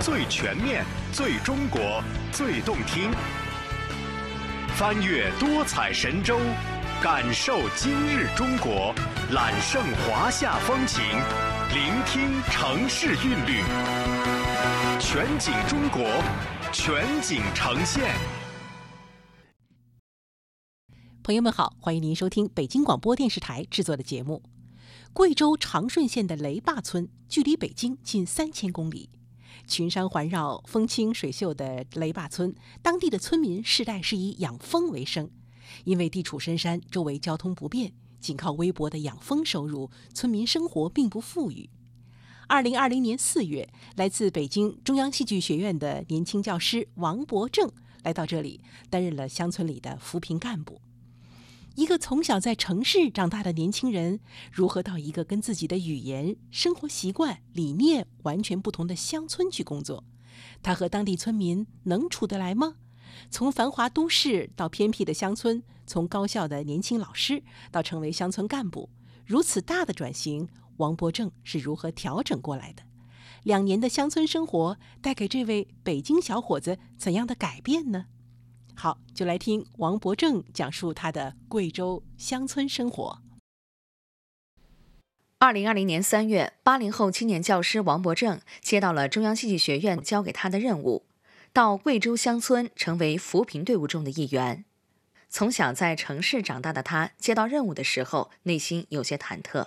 最全面、最中国、最动听。翻越多彩神州，感受今日中国，揽胜华夏风情，聆听城市韵律。全景中国，全景呈现。朋友们好，欢迎您收听北京广播电视台制作的节目。贵州长顺县的雷坝村距离北京近三千公里，群山环绕、风清水秀的雷坝村，当地的村民世代是以养蜂为生。因为地处深山，周围交通不便，仅靠微薄的养蜂收入，村民生活并不富裕。二零二零年四月，来自北京中央戏剧学院的年轻教师王伯正来到这里，担任了乡村里的扶贫干部。一个从小在城市长大的年轻人，如何到一个跟自己的语言、生活习惯、理念完全不同的乡村去工作？他和当地村民能处得来吗？从繁华都市到偏僻的乡村，从高校的年轻老师到成为乡村干部，如此大的转型，王伯正是如何调整过来的？两年的乡村生活带给这位北京小伙子怎样的改变呢？好，就来听王伯正讲述他的贵州乡村生活。二零二零年三月，八零后青年教师王伯正接到了中央戏剧学院交给他的任务，到贵州乡村成为扶贫队伍中的一员。从小在城市长大的他，接到任务的时候内心有些忐忑。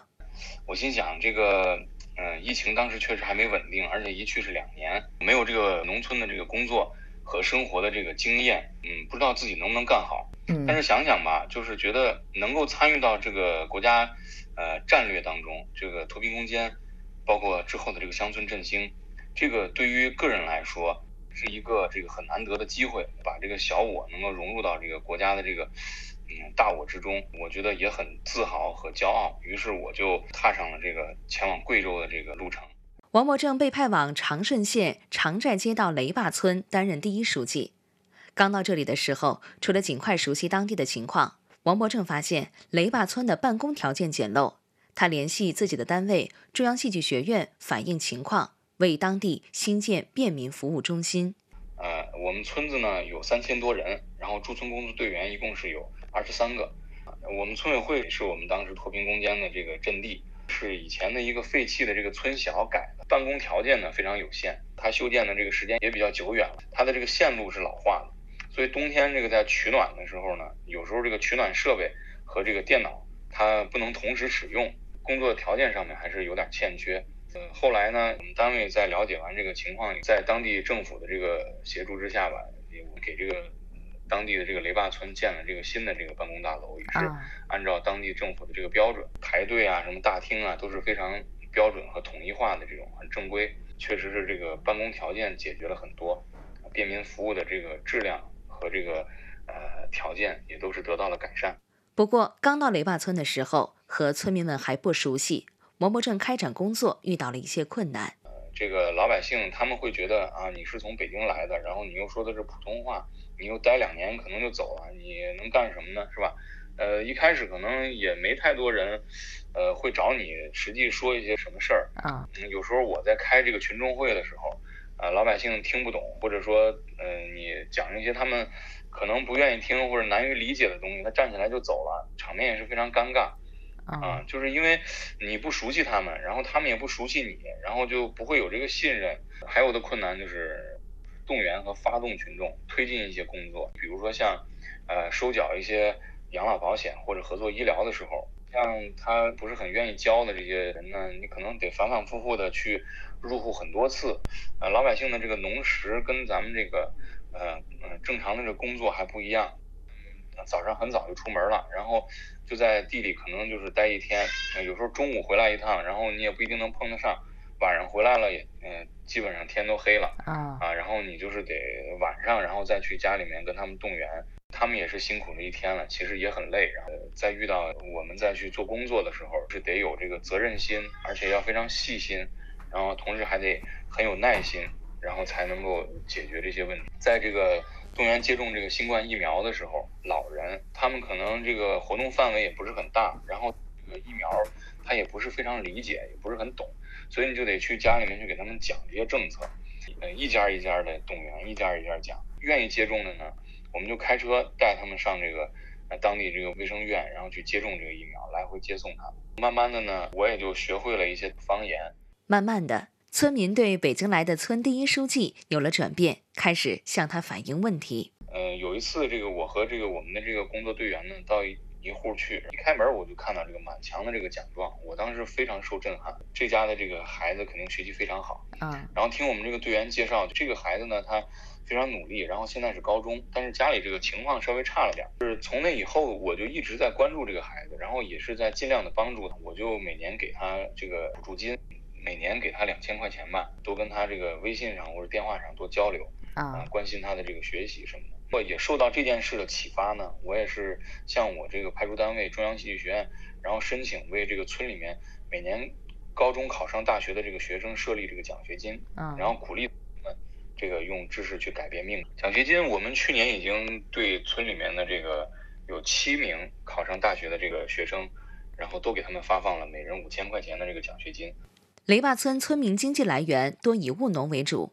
我心想，这个，嗯，疫情当时确实还没稳定，而且一去是两年，没有这个农村的这个工作。和生活的这个经验，嗯，不知道自己能不能干好，嗯，但是想想吧，就是觉得能够参与到这个国家，呃，战略当中，这个脱贫攻坚，包括之后的这个乡村振兴，这个对于个人来说是一个这个很难得的机会，把这个小我能够融入到这个国家的这个，嗯，大我之中，我觉得也很自豪和骄傲，于是我就踏上了这个前往贵州的这个路程。王伯正被派往长顺县长寨街道雷坝村担任第一书记。刚到这里的时候，除了尽快熟悉当地的情况，王伯正发现雷坝村的办公条件简陋。他联系自己的单位中央戏剧学院反映情况，为当地新建便民服务中心。呃，我们村子呢有三千多人，然后驻村工作队员一共是有二十三个。我们村委会是我们当时脱贫攻坚的这个阵地。是以前的一个废弃的这个村小改的，办公条件呢非常有限，它修建的这个时间也比较久远了，它的这个线路是老化的，所以冬天这个在取暖的时候呢，有时候这个取暖设备和这个电脑它不能同时使用，工作条件上面还是有点欠缺。呃，后来呢，我们单位在了解完这个情况，在当地政府的这个协助之下吧，也给这个。当地的这个雷坝村建了这个新的这个办公大楼，也是按照当地政府的这个标准排队啊，什么大厅啊都是非常标准和统一化的这种很正规，确实是这个办公条件解决了很多，便民服务的这个质量和这个呃条件也都是得到了改善。不过刚到雷坝村的时候，和村民们还不熟悉，王伯正开展工作遇到了一些困难。呃，这个老百姓他们会觉得啊，你是从北京来的，然后你又说的是普通话。你又待两年，可能就走了，你能干什么呢？是吧？呃，一开始可能也没太多人，呃，会找你实际说一些什么事儿啊。有时候我在开这个群众会的时候，啊，老百姓听不懂，或者说，嗯，你讲一些他们可能不愿意听或者难于理解的东西，他站起来就走了，场面也是非常尴尬啊。就是因为你不熟悉他们，然后他们也不熟悉你，然后就不会有这个信任。还有的困难就是。动员和发动群众推进一些工作，比如说像，呃，收缴一些养老保险或者合作医疗的时候，像他不是很愿意交的这些人呢，你可能得反反复复的去入户很多次。呃，老百姓的这个农时跟咱们这个，呃，嗯，正常的这工作还不一样。嗯，早上很早就出门了，然后就在地里可能就是待一天，有时候中午回来一趟，然后你也不一定能碰得上。晚上回来了也，嗯，基本上天都黑了啊啊，然后你就是得晚上，然后再去家里面跟他们动员，他们也是辛苦了一天了，其实也很累。然后再遇到我们再去做工作的时候，是得有这个责任心，而且要非常细心，然后同时还得很有耐心，然后才能够解决这些问题。在这个动员接种这个新冠疫苗的时候，老人他们可能这个活动范围也不是很大，然后这个疫苗他也不是非常理解，也不是很懂。所以你就得去家里面去给他们讲这些政策，呃，一家一家的动员，一家一家讲，愿意接种的呢，我们就开车带他们上这个当地这个卫生院，然后去接种这个疫苗，来回接送他们。慢慢的呢，我也就学会了一些方言。慢慢的，村民对北京来的村第一书记有了转变，开始向他反映问题。呃，有一次，这个我和这个我们的这个工作队员呢，到一一户去，一开门我就看到这个满墙的这个奖状，我当时非常受震撼。这家的这个孩子肯定学习非常好，嗯，然后听我们这个队员介绍，这个孩子呢，他非常努力，然后现在是高中，但是家里这个情况稍微差了点。就是从那以后，我就一直在关注这个孩子，然后也是在尽量的帮助他。我就每年给他这个补助金，每年给他两千块钱吧，多跟他这个微信上或者电话上多交流，啊，关心他的这个学习什么的。我也受到这件事的启发呢，我也是向我这个派出单位中央戏剧学院，然后申请为这个村里面每年高中考上大学的这个学生设立这个奖学金，嗯，然后鼓励他们这个用知识去改变命运。奖学金我们去年已经对村里面的这个有七名考上大学的这个学生，然后都给他们发放了每人五千块钱的这个奖学金。雷坝村村民经济来源多以务农为主。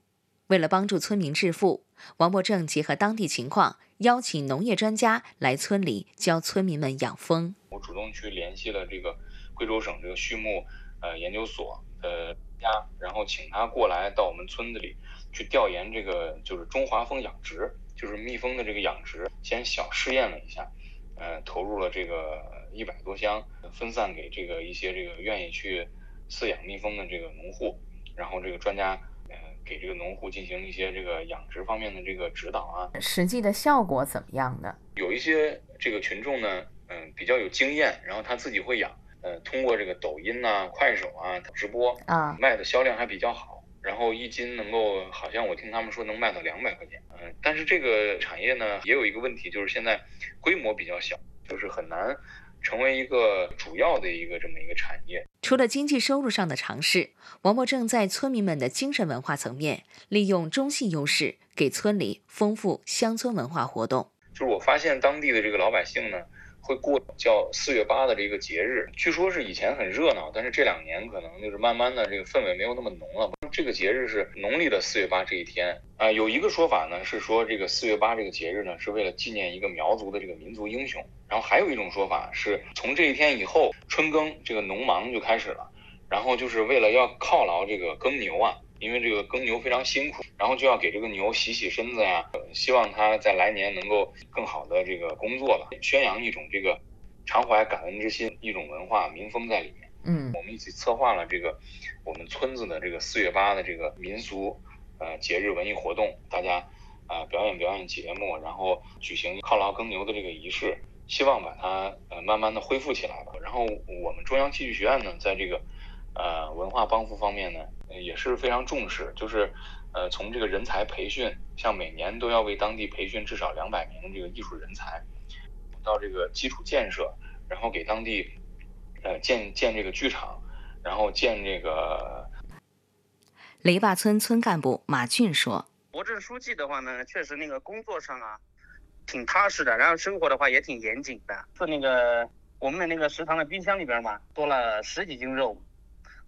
为了帮助村民致富，王伯正结合当地情况，邀请农业专家来村里教村民们养蜂。我主动去联系了这个贵州省这个畜牧呃研究所的家，然后请他过来到我们村子里去调研这个就是中华蜂养殖，就是蜜蜂的这个养殖，先小试验了一下，呃，投入了这个一百多箱，分散给这个一些这个愿意去饲养蜜蜂的这个农户，然后这个专家呃。给这个农户进行一些这个养殖方面的这个指导啊，实际的效果怎么样的？有一些这个群众呢，嗯，比较有经验，然后他自己会养，呃，通过这个抖音呐、快手啊直播啊，卖的销量还比较好，然后一斤能够，好像我听他们说能卖到两百块钱，嗯，但是这个产业呢，也有一个问题，就是现在规模比较小，就是很难。成为一个主要的一个这么一个产业。除了经济收入上的尝试，王默正在村民们的精神文化层面，利用中戏优势，给村里丰富乡村文化活动。就是我发现当地的这个老百姓呢。会过叫四月八的这个节日，据说是以前很热闹，但是这两年可能就是慢慢的这个氛围没有那么浓了。这个节日是农历的四月八这一天啊，有一个说法呢是说这个四月八这个节日呢是为了纪念一个苗族的这个民族英雄，然后还有一种说法是从这一天以后春耕这个农忙就开始了，然后就是为了要犒劳这个耕牛啊。因为这个耕牛非常辛苦，然后就要给这个牛洗洗身子呀，希望它在来年能够更好的这个工作吧，宣扬一种这个常怀感恩之心，一种文化民风在里面。嗯，我们一起策划了这个我们村子的这个四月八的这个民俗呃节日文艺活动，大家啊表演表演节目，然后举行犒劳耕牛的这个仪式，希望把它呃慢慢的恢复起来吧。然后我们中央戏剧学院呢，在这个呃文化帮扶方面呢。也是非常重视，就是，呃，从这个人才培训，像每年都要为当地培训至少两百名这个艺术人才，到这个基础建设，然后给当地，呃，建建这个剧场，然后建这个。雷坝村村干部马俊说：“国政书记的话呢，确实那个工作上啊，挺踏实的，然后生活的话也挺严谨的。是那个我们的那个食堂的冰箱里边嘛，多了十几斤肉。”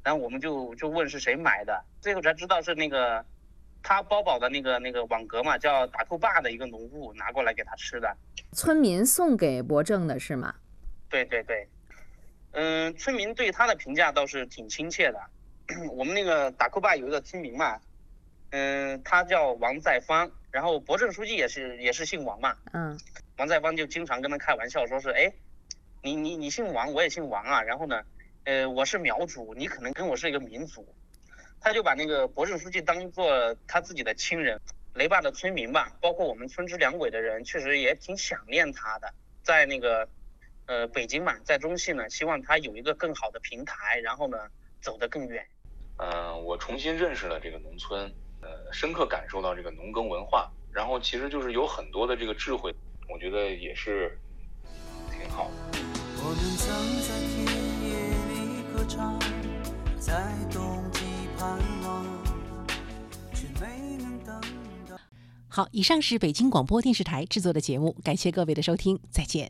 然后我们就就问是谁买的，最后才知道是那个他包保的那个那个网格嘛，叫打兔坝的一个农户拿过来给他吃的。村民送给伯正的是吗？对对对，嗯，村民对他的评价倒是挺亲切的。我们那个打扣坝有一个村民嘛，嗯，他叫王在芳，然后博正书记也是也是姓王嘛。嗯。王在芳就经常跟他开玩笑说是，哎，你你你姓王，我也姓王啊，然后呢？呃，我是苗族，你可能跟我是一个民族，他就把那个博正书记当做他自己的亲人。雷坝的村民吧，包括我们村支两委的人，确实也挺想念他的。在那个，呃，北京嘛，在中戏呢，希望他有一个更好的平台，然后呢，走得更远。嗯，我重新认识了这个农村，呃，深刻感受到这个农耕文化，然后其实就是有很多的这个智慧，我觉得也是挺好的。我们曾在在冬季盼望，却没能等到。好，以上是北京广播电视台制作的节目，感谢各位的收听，再见。